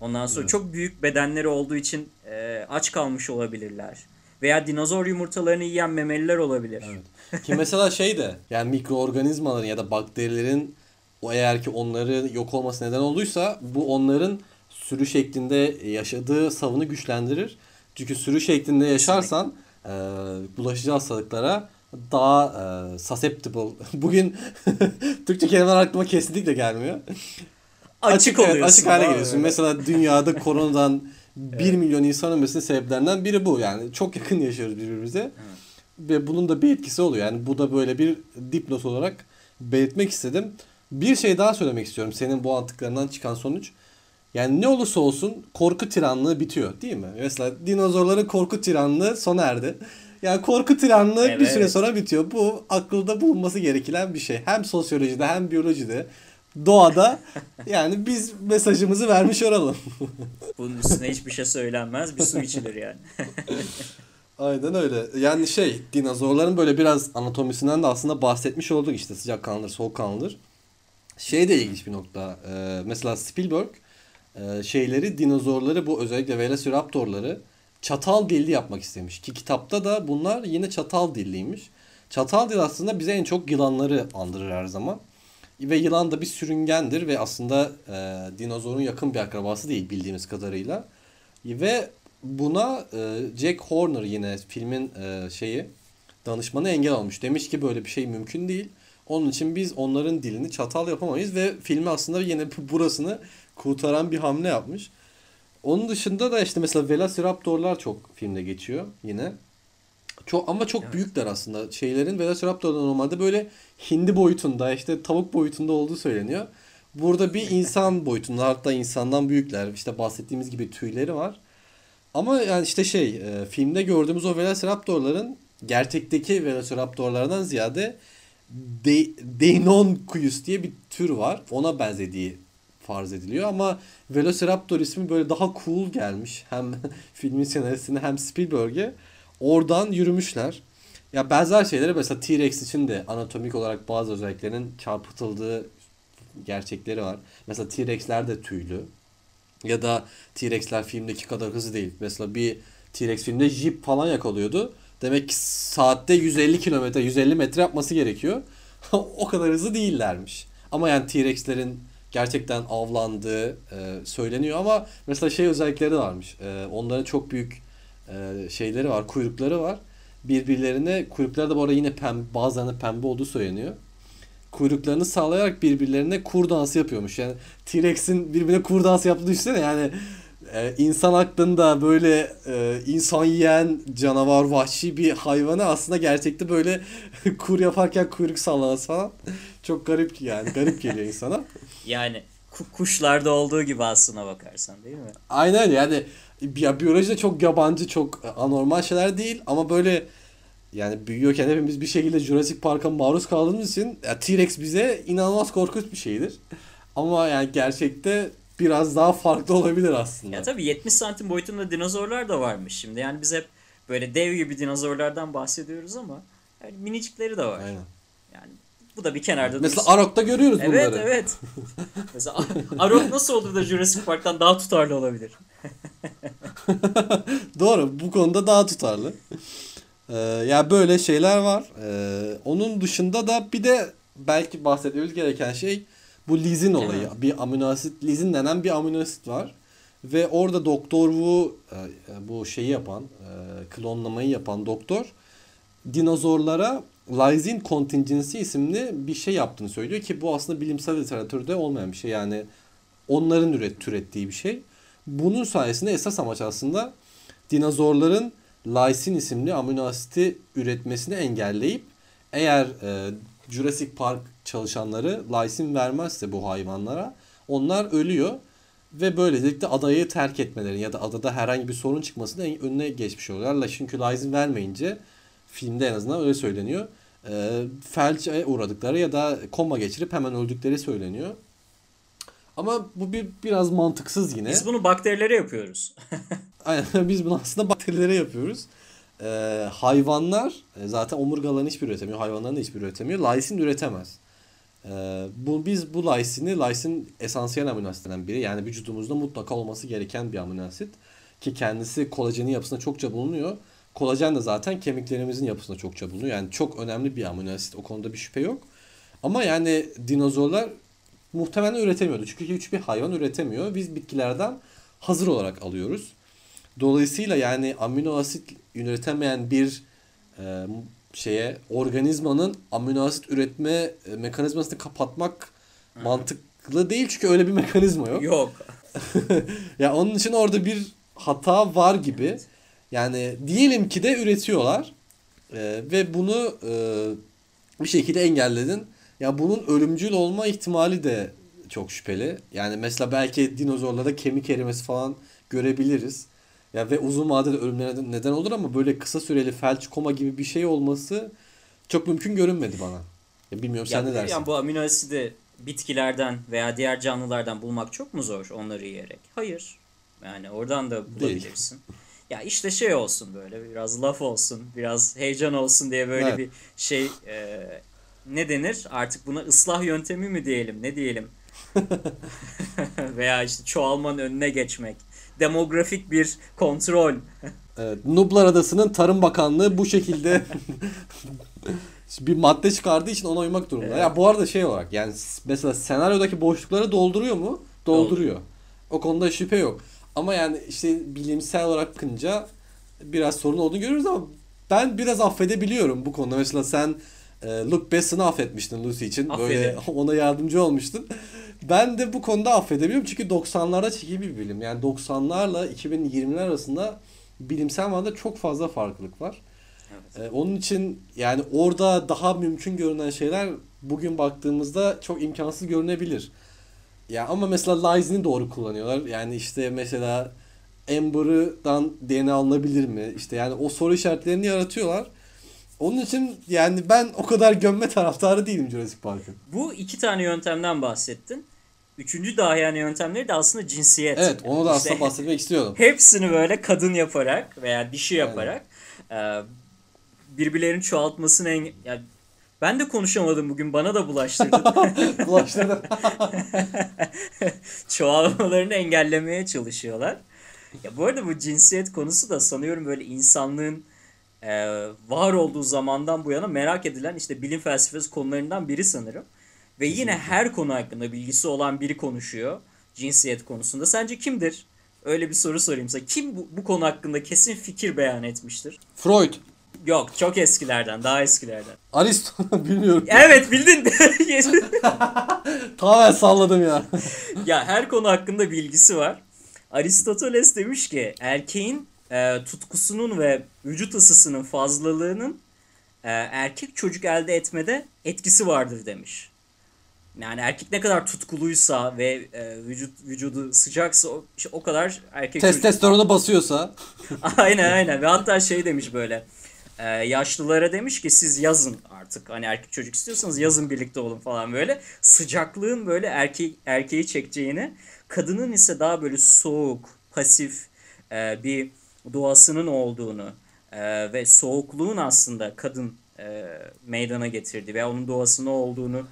Ondan sonra Evet. çok büyük bedenleri olduğu için e, aç kalmış olabilirler. Veya dinozor yumurtalarını yiyen memeliler olabilir. Evet. Ki mesela şey de yani mikroorganizmaların ya da bakterilerin o eğer ki onları yok olması neden olduysa bu onların sürü şeklinde yaşadığı savını güçlendirir. Çünkü sürü şeklinde yaşarsan e, bulaşıcı hastalıklara daha e, susceptible. Bugün Türkçe kelimeler aklıma kesinlikle gelmiyor. Açık, evet, oluyorsun. Açık hale geliyorsun. Mesela dünyada koronadan 1 milyon insan ölmesinin sebeplerinden biri bu. Yani çok yakın yaşıyoruz birbirimize. Ve bunun da bir etkisi oluyor. Yani bu da böyle bir dipnot olarak belirtmek istedim. Bir şey daha söylemek istiyorum. Senin bu anlattıklarından çıkan sonuç. Yani ne olursa olsun korku tiranlığı bitiyor değil mi? Mesela dinozorların korku tiranlığı sona erdi. Yani korku tiranlığı bir Evet. süre sonra bitiyor. Bu akılda bulunması gereken bir şey. Hem sosyolojide hem biyolojide doğada yani biz mesajımızı vermiş olalım. Bunun üstüne hiçbir şey söylenmez. Bir su içilir yani. Aynen öyle. Yani şey dinozorların böyle biraz anatomisinden de aslında bahsetmiş olduk işte sıcak kanlıdır, soğuk kanlıdır. Şey de ilginç bir nokta. Ee, mesela Spielberg e, şeyleri dinozorları bu özellikle Velociraptorları çatal dilli yapmak istemiş. Ki kitapta da bunlar yine çatal dilliymiş. Çatal dil aslında bize en çok yılanları andırır her zaman. Ve yılan da bir sürüngendir ve aslında e, dinozorun yakın bir akrabası değil bildiğimiz kadarıyla. Ve buna e, Jack Horner yine filmin e, şeyi danışmanı engel olmuş. Demiş ki böyle bir şey mümkün değil. Onun için biz onların dilini çatal yapamayız ve filmi aslında yine burasını kurtaran bir hamle yapmış. Onun dışında da işte mesela Velociraptorlar çok filmde geçiyor yine. Çok ama çok Evet. büyükler aslında. Şeylerin Velociraptor'da normalde böyle hindi boyutunda işte tavuk boyutunda olduğu söyleniyor. Burada bir insan boyutunda hatta insandan büyükler. İşte bahsettiğimiz gibi tüyleri var. Ama yani işte şey e, filmde gördüğümüz o Velociraptorların gerçekteki Velociraptorlardan ziyade De Deinonychus diye bir tür var. Ona benzediği farz ediliyor ama Velociraptor ismi böyle daha cool gelmiş. Hem filmin senaristine hem Spielberg'e. Oradan yürümüşler. Ya benzer şeyleri mesela T-Rex için de anatomik olarak bazı özelliklerinin çarpıtıldığı gerçekleri var. Mesela T-Rex'ler de tüylü. Ya da T-Rex'ler filmdeki kadar hızlı değil. Mesela bir T-Rex filmde jip falan yakalıyordu. Demek ki saatte 150 kilometre, 150 metre yapması gerekiyor. o kadar hızlı değillermiş. Ama yani T-Rex'lerin gerçekten avlandığı e, söyleniyor ama mesela şey özellikleri varmış. E, onların çok büyük e, şeyleri var, kuyrukları var. Birbirlerine kuyrukları da bu arada yine pembe, bazılarının pembe olduğu söyleniyor. Kuyruklarını sağlayarak birbirlerine kur dansı yapıyormuş. Yani T-Rex'in birbirine kur dansı yaptığını düşünsene yani e, insan aklında böyle e, insan yiyen canavar vahşi bir hayvanı aslında gerçekte böyle kur yaparken kuyruk sallaması falan çok garip yani garip geliyor insana. Yani ku- kuşlarda olduğu gibi aslına bakarsan değil mi? Aynen yani ya biyolojide çok yabancı çok anormal şeyler değil ama böyle yani büyüyorken hepimiz bir şekilde Jurassic Park'a maruz kaldığımız için ya T-Rex bize inanılmaz korkunç bir şeydir. Ama yani gerçekte biraz daha farklı olabilir aslında. Ya tabii 70 santim boyutunda dinozorlar da varmış şimdi. Yani biz hep böyle dev gibi dinozorlardan bahsediyoruz ama yani minicikleri de var. Aynen. Yani bu da bir kenarda Mesela dursun. Arok'ta görüyoruz Evet bunları. evet. Mesela Arok nasıl olur da Jurassic Park'tan daha tutarlı olabilir? Doğru. Bu konuda daha tutarlı. Ee, ya böyle şeyler var. Ee, onun dışında da bir de belki bahsetmemiz gereken şey bu lizin olayı. Bir amino asit, lizin denen bir amino asit var. Ve orada Doktor Wu e, bu şeyi yapan, e, klonlamayı yapan doktor dinozorlara lysine contingency isimli bir şey yaptığını söylüyor ki bu aslında bilimsel literatürde olmayan bir şey. Yani onların üret, türettiği bir şey. Bunun sayesinde esas amaç aslında dinozorların lysin isimli amino asiti üretmesini engelleyip eğer e, Jurassic Park çalışanları lysin vermezse bu hayvanlara onlar ölüyor ve böylelikle adayı terk etmeleri ya da adada herhangi bir sorun çıkmasının önüne geçmiş oluyorlar. Çünkü lysin vermeyince filmde en azından öyle söyleniyor. E, felçe uğradıkları ya da koma geçirip hemen öldükleri söyleniyor. Ama bu bir biraz mantıksız yine. Biz bunu bakterilere yapıyoruz. Aynen biz bunu aslında bakterilere yapıyoruz. Ee, hayvanlar e, zaten omurgaların hiçbir üretemiyor. Hayvanların da hiçbir üretemiyor. Lysin üretemez. Ee, bu biz bu lysini lysin esansiyel amino asitlerinden biri. Yani vücudumuzda mutlaka olması gereken bir amino asit ki kendisi kolajenin yapısında çokça bulunuyor. Kolajen de zaten kemiklerimizin yapısında çokça bulunuyor. Yani çok önemli bir amino asit. O konuda bir şüphe yok. Ama yani dinozorlar muhtemelen üretemiyordu. Çünkü hiçbir hayvan üretemiyor. Biz bitkilerden hazır olarak alıyoruz. Dolayısıyla yani amino asit üretemeyen bir e, şeye organizmanın amino asit üretme e, mekanizmasını kapatmak mantıklı değil çünkü öyle bir mekanizma yok. Yok. ya onun için orada bir hata var gibi. Yani diyelim ki de üretiyorlar e, ve bunu e, bir şekilde engelledin. Ya bunun ölümcül olma ihtimali de çok şüpheli. Yani mesela belki dinozorlarda kemik erimesi falan görebiliriz. Ya ve uzun vadede ölümlerine neden olur ama böyle kısa süreli felç koma gibi bir şey olması çok mümkün görünmedi bana. Ya bilmiyorum sen Ya, ne dersin? yani bu amino asidi bitkilerden veya diğer canlılardan bulmak çok mu zor onları yiyerek? Hayır. Yani oradan da bulabilirsin. Ya işte şey olsun böyle biraz laf olsun, biraz heyecan olsun diye böyle Evet. bir şey e, ne denir? Artık buna ıslah yöntemi mi diyelim, ne diyelim? veya işte çoğalmanın önüne geçmek. Demografik bir kontrol. Evet, Nublar Adası'nın Tarım Bakanlığı bu şekilde bir madde çıkardığı için ona uymak durumunda. Evet. Ya bu arada şey olarak yani mesela senaryodaki boşlukları dolduruyor mu? Dolduruyor. O konuda şüphe yok. Ama yani işte bilimsel olarak bakınca biraz sorun olduğunu görüyoruz ama ben biraz affedebiliyorum bu konuda. Mesela sen e, Luke Besson'ı affetmiştin Lucy için. Böyle Affederim. ona yardımcı olmuştun. Ben de bu konuda affedebiliyorum çünkü 90'larda çekilmiş bir bilim. Yani 90'larla 2020'ler arasında bilimsel manada çok fazla farklılık var. Evet. Ee, onun için yani orada daha mümkün görünen şeyler bugün baktığımızda çok imkansız görünebilir. Ya ama mesela Lysin'i doğru kullanıyorlar. Yani işte mesela Amber'dan DNA alınabilir mi? İşte yani o soru işaretlerini yaratıyorlar. Onun için yani ben o kadar gömme taraftarı değilim Jurassic Park'ın. Bu iki tane yöntemden bahsettin. Üçüncü dahiyane yöntemleri de aslında cinsiyet. Evet onu da İşte aslında bahsetmek istiyordum. Hepsini böyle kadın yaparak veya dişi yaparak e, birbirlerinin çoğaltmasını enge- ya ben de konuşamadım bugün bana da bulaştırdın. Bulaştırdım. Çoğalmalarını engellemeye çalışıyorlar. Ya bu arada bu cinsiyet konusu da sanıyorum böyle insanlığın e, var olduğu zamandan bu yana merak edilen işte bilim felsefesi konularından biri sanırım. Ve yine her konu hakkında bilgisi olan biri konuşuyor cinsiyet konusunda. Sence kimdir? Öyle bir soru sorayım size. Kim bu, bu konu hakkında kesin fikir beyan etmiştir? Freud. Yok çok eskilerden daha eskilerden. Aristo bilmiyorum. Evet bildin. Tamamen salladım ya. ya her konu hakkında bilgisi var. Aristoteles demiş ki erkeğin e, tutkusunun ve vücut ısısının fazlalığının e, erkek çocuk elde etmede etkisi vardır demiş. Yani erkek ne kadar tutkuluysa ve e, vücut vücudu sıcaksa o, işte o kadar erkek çocuk... Testosteronu basıyorsa. aynen aynen ve hatta şey demiş böyle e, yaşlılara demiş ki siz yazın artık hani erkek çocuk istiyorsanız yazın birlikte olun falan böyle sıcaklığın böyle erkeği erkeği çekeceğini kadının ise daha böyle soğuk pasif e, bir doğasının olduğunu e, ve soğukluğun aslında kadın e, meydana getirdi ve onun doğasının olduğunu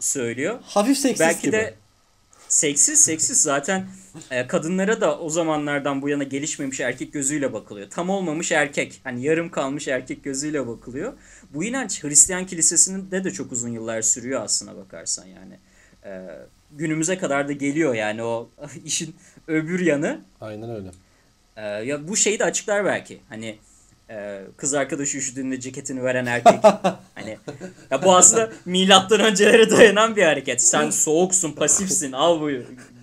söylüyor. Hafif seksist Belki gibi. de seksiz seksiz zaten e, kadınlara da o zamanlardan bu yana gelişmemiş erkek gözüyle bakılıyor. Tam olmamış erkek hani yarım kalmış erkek gözüyle bakılıyor. Bu inanç Hristiyan kilisesinde de çok uzun yıllar sürüyor aslına bakarsan yani. E, günümüze kadar da geliyor yani o işin öbür yanı. Aynen öyle. E, ya bu şeyi de açıklar belki. Hani e, kız arkadaşı üşüdüğünde ceketini veren erkek. hani ya bu aslında milattan öncelere dayanan bir hareket. Sen soğuksun, pasifsin. Al bu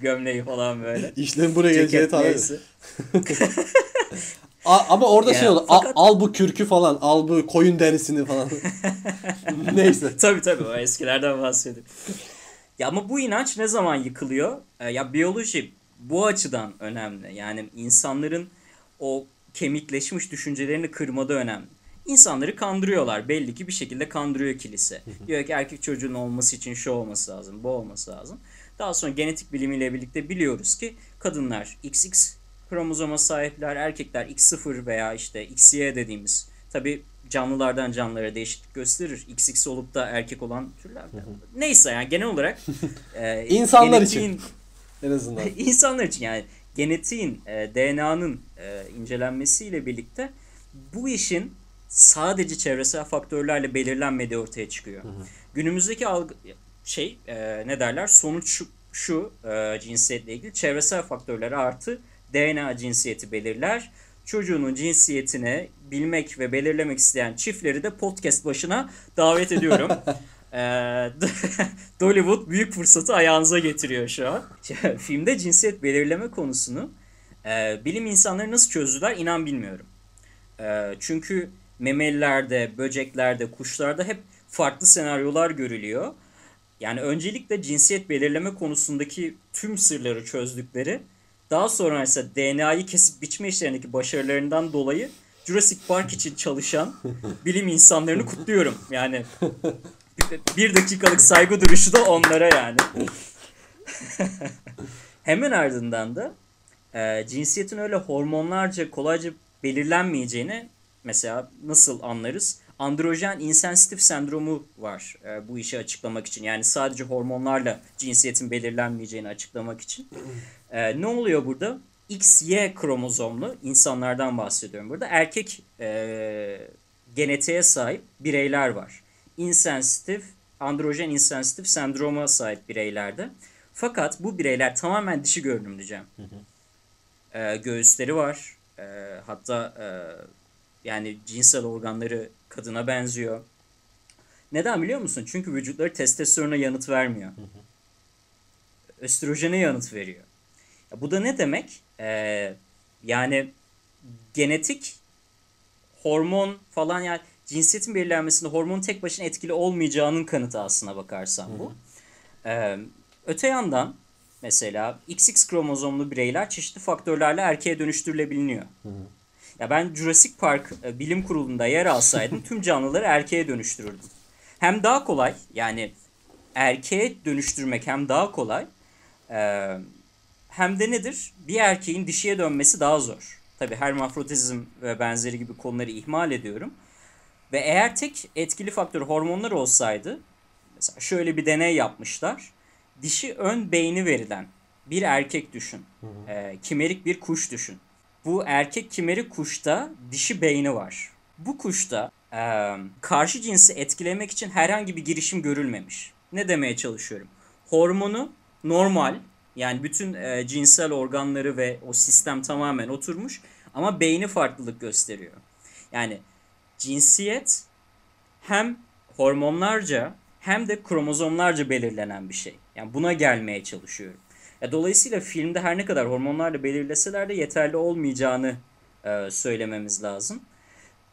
gömleği falan böyle. İşlerin buraya geleceği. A- ama orada Ya, şey. Al, fakat- al bu kürkü falan. Al bu koyun derisini falan. Neyse. tabii tabii o eskilerden bahsediyorum. Ya ama bu inanç ne zaman yıkılıyor? E, ya biyoloji bu açıdan önemli. Yani insanların o kemikleşmiş düşüncelerini kırmada önemli. İnsanları kandırıyorlar. Belli ki bir şekilde kandırıyor kilise. Diyor ki erkek çocuğun olması için şu olması lazım, bu olması lazım. Daha sonra genetik bilimiyle birlikte biliyoruz ki kadınlar XX kromozoma sahipler, erkekler X0 veya işte XY dediğimiz. Tabi canlılardan canlılara değişiklik gösterir. XX olup da erkek olan türler. Neyse yani genel olarak e, İnsanlar için. genetiğin- En azından. İnsanlar için yani genetiğin, e, DNA'nın e, incelenmesiyle birlikte bu işin sadece çevresel faktörlerle belirlenmediği ortaya çıkıyor. Günümüzdeki algı şey e, ne derler sonuç şu, şu e, cinsiyetle ilgili çevresel faktörler artı DNA cinsiyeti belirler. Çocuğunun cinsiyetini bilmek ve belirlemek isteyen çiftleri de podcast başına davet ediyorum. Dollywood büyük fırsatı ayağınıza getiriyor şu an. Filmde cinsiyet belirleme konusunu e, bilim insanları nasıl çözdüler inan bilmiyorum. E, çünkü memelilerde, böceklerde, kuşlarda hep farklı senaryolar görülüyor. Yani öncelikle cinsiyet belirleme konusundaki tüm sırları çözdükleri, daha sonra ise DNA'yı kesip biçme işlerindeki başarılarından dolayı Jurassic Park için çalışan bilim insanlarını kutluyorum. Yani bir dakikalık saygı duruşu da onlara yani. Hemen ardından da e, cinsiyetin öyle hormonlarca kolayca belirlenmeyeceğini mesela nasıl anlarız? Androjen insensitif sendromu var e, bu işi açıklamak için. Yani sadece hormonlarla cinsiyetin belirlenmeyeceğini açıklamak için. E, ne oluyor burada? XY kromozomlu insanlardan bahsediyorum burada. Erkek e, genetiğe sahip bireyler var. İnsensitif, androjen insensitif sendroma sahip bireylerde. Fakat bu bireyler tamamen dişi görünümlü Cem. E, göğüsleri var. E, hatta e, yani cinsel organları kadına benziyor. Neden biliyor musun? Çünkü vücutları testosterona yanıt vermiyor. Östrojene yanıt veriyor. Ya bu da ne demek? Ee, yani genetik hormon falan yani cinsiyetin belirlenmesinde hormonun tek başına etkili olmayacağının kanıtı aslına bakarsan bu. Ee, öte yandan mesela XX kromozomlu bireyler çeşitli faktörlerle erkeğe dönüştürülebiliyor. Ya ben Jurassic Park e, bilim kurulunda yer alsaydım tüm canlıları erkeğe dönüştürürdüm. Hem daha kolay yani erkeğe dönüştürmek hem daha kolay e, hem de nedir? Bir erkeğin dişiye dönmesi daha zor. Tabi hermafrodizm ve benzeri gibi konuları ihmal ediyorum. Ve eğer tek etkili faktör hormonlar olsaydı mesela şöyle bir deney yapmışlar. Dişi ön beyni verilen bir erkek düşün. E, kimerik bir kuş düşün. Bu erkek kimerik kuşta dişi beyni var. Bu kuşta e, karşı cinsi etkilemek için herhangi bir girişim görülmemiş. Ne demeye çalışıyorum? Hormonu normal Yani bütün e, cinsel organları ve o sistem tamamen oturmuş ama beyni farklılık gösteriyor. Yani cinsiyet hem hormonlarca hem de kromozomlarca belirlenen bir şey. Yani buna gelmeye çalışıyorum. Ya dolayısıyla filmde her ne kadar hormonlarla belirleseler de yeterli olmayacağını e, söylememiz lazım.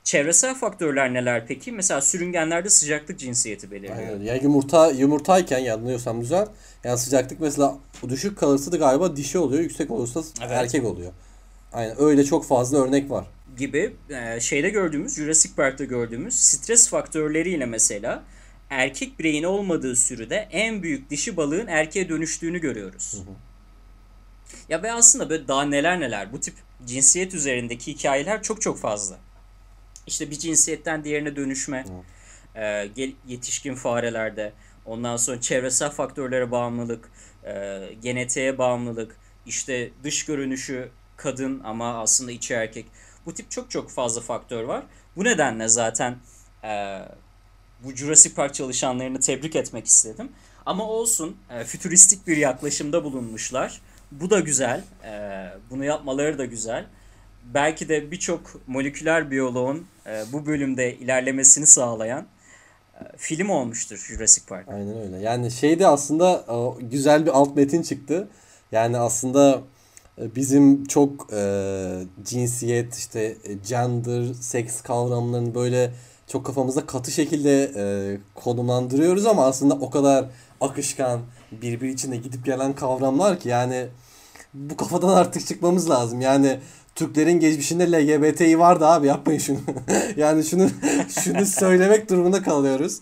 Çevresel faktörler neler peki? Mesela sürüngenlerde sıcaklık cinsiyeti belirliyor. Aynen. Yani yumurta yumurtayken yanılıyorsam güzel. Yani sıcaklık mesela düşük kalırsa da galiba dişi oluyor, yüksek olursa Evet. erkek oluyor. Aynen öyle çok fazla örnek var. Gibi e, şeyde gördüğümüz Jurassic Park'ta gördüğümüz stres faktörleriyle mesela erkek bireyin olmadığı sürüde en büyük dişi balığın erkeğe dönüştüğünü görüyoruz. Ya ve aslında böyle daha neler neler bu tip cinsiyet üzerindeki hikayeler çok çok fazla. İşte bir cinsiyetten diğerine dönüşme, e, gel- yetişkin farelerde, ondan sonra çevresel faktörlere bağımlılık, e, genetiğe bağımlılık, işte dış görünüşü kadın ama aslında içi erkek. Bu tip çok çok fazla faktör var. Bu nedenle zaten e, bu Jurassic Park çalışanlarını tebrik etmek istedim. Ama olsun e, fütüristik bir yaklaşımda bulunmuşlar. Bu da güzel. E, bunu yapmaları da güzel. Belki de birçok moleküler biyoloğun e, bu bölümde ilerlemesini sağlayan e, film olmuştur Jurassic Park. Aynen öyle. Yani şeyde aslında o, güzel bir alt metin çıktı. Yani aslında e, bizim çok e, cinsiyet işte e, gender, seks kavramlarını böyle çok kafamızda katı şekilde e, konumlandırıyoruz ama aslında o kadar akışkan, birbiri içinde gidip gelen kavramlar ki yani bu kafadan artık çıkmamız lazım. Yani Türklerin geçmişinde LGBTİ vardı abi yapmayın şunu. yani şunu şunu söylemek durumunda kalıyoruz.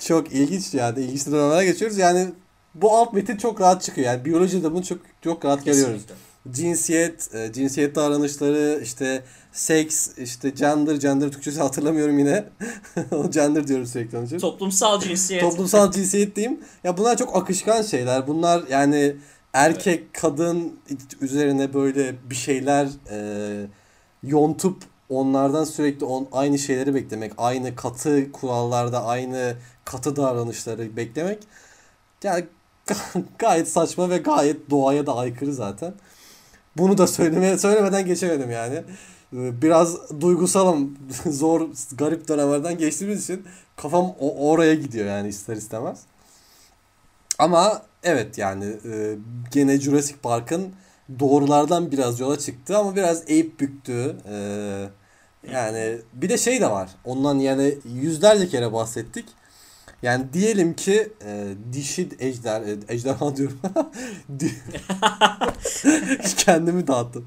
Çok ilginç yani ilginç dönemlere geçiyoruz. Yani bu alt metin çok rahat çıkıyor. Yani biyolojide bunu çok çok rahat. Kesinlikle. Cinsiyet, e, cinsiyet davranışları, işte seks, işte gender, gender Türkçesi hatırlamıyorum yine. o gender diyorum sürekli onun için. Toplumsal cinsiyet. Toplumsal cinsiyet diyeyim. Ya bunlar çok akışkan şeyler. Bunlar yani erkek kadın üzerine böyle bir şeyler e, yontup onlardan sürekli on, aynı şeyleri beklemek, aynı katı kurallarda aynı katı davranışları beklemek yani gayet saçma ve gayet doğaya da aykırı zaten. Bunu da söylemeye söylemeden geçemedim yani. Ee, Biraz duygusalım. Zor, garip dönemlerden geçtiğimiz için kafam oraya gidiyor yani ister istemez. Ama evet yani e, gene Jurassic Park'ın doğrulardan biraz yola çıktı ama biraz eğip büktü. E, yani bir de şey de var. Ondan yani yüzlerce kere bahsettik. Yani diyelim ki e, dişi ejder, e, ejderha diyorum. Di- Kendimi dağıttım.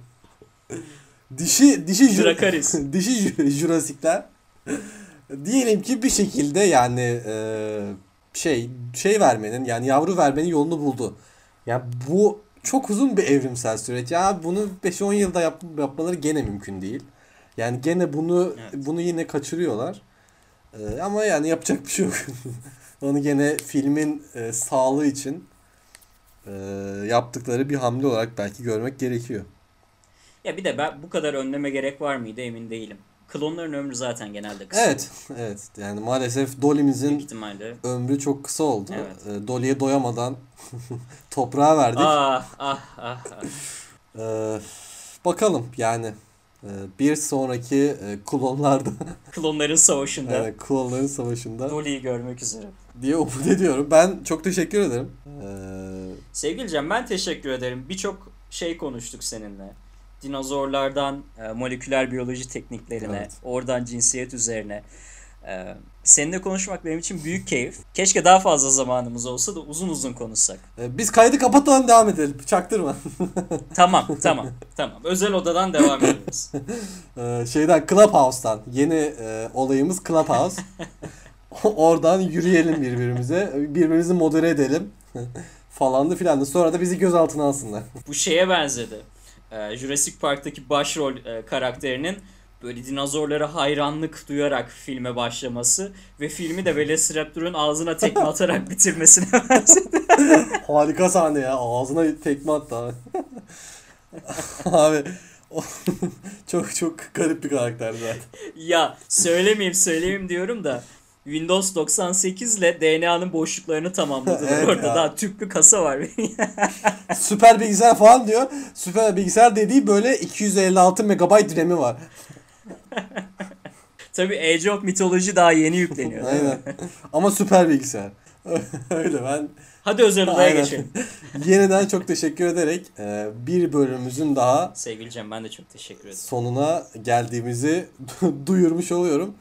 Dişi dişi Dracarys. dişi Jur- Jurassic'ler diyelim ki bir şekilde yani e, şey şey vermenin yani yavru vermenin yolunu buldu. Ya bu çok uzun bir evrimsel süreç. Ya bunu 5-10 yılda yap, yapmaları gene mümkün değil. Yani gene bunu Evet. bunu yine kaçırıyorlar. E, ama yani yapacak bir şey yok. Onu gene filmin e, sağlığı için e, yaptıkları bir hamle olarak belki görmek gerekiyor. Ya bir de ben bu kadar önleme gerek var mıydı emin değilim. Klonların ömrü zaten genelde kısa. Evet, evet. Yani maalesef Dolly'mizin ömrü çok kısa oldu. Evet. E, Dolly'ye doyamadan toprağa verdik. Ah ah ah. ah. E, bakalım yani bir sonraki e, klonlarda Klonların savaşında yani klonların savaşında Dolly'yi görmek üzere. diye umut ediyorum. Ben çok teşekkür ederim. E, Sevgili Cem ben teşekkür ederim. Birçok şey konuştuk seninle. Dinozorlardan e, moleküler biyoloji tekniklerine, Evet. oradan cinsiyet üzerine. E, seninle konuşmak benim için büyük keyif. Keşke daha fazla zamanımız olsa da uzun uzun konuşsak. e, biz kaydı kapatalım devam edelim. Çaktırma. Tamam, tamam, tamam. Özel odadan devam ediyoruz. E, şeyden Clubhouse'dan yeni e, olayımız Clubhouse. Oradan yürüyelim birbirimize. Birbirimizi modere edelim. falandı filandı. Sonra da bizi gözaltına alsınlar. Bu şeye benzedi. Jurassic Park'taki başrol e, karakterinin böyle dinozorlara hayranlık duyarak filme başlaması ve filmi de Velociraptor'un ağzına tekme atarak bitirmesine. Harika sahne ya. Ağzına tekme attı abi. abi çok çok garip bir karakter zaten. ya söylemeyeyim söylemeyeyim diyorum da Windows 98 ile DNA'nın boşluklarını tamamladılar. Evet Orada ya. daha tüplü kasa var. Süper bilgisayar falan diyor. Süper bilgisayar dediği böyle 256 MB RAM'i var. Tabii Age of Mythology daha yeni yükleniyor. Aynen. Ama süper bilgisayar. Öyle ben Hadi özel odaya Aynen. geçelim. yeniden çok teşekkür ederek e, bir bölümümüzün daha Sevgili Cem ben de çok teşekkür ederim. sonuna geldiğimizi duyurmuş oluyorum.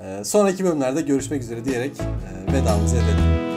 E, sonraki bölümlerde görüşmek üzere diyerek e, vedamızı edelim.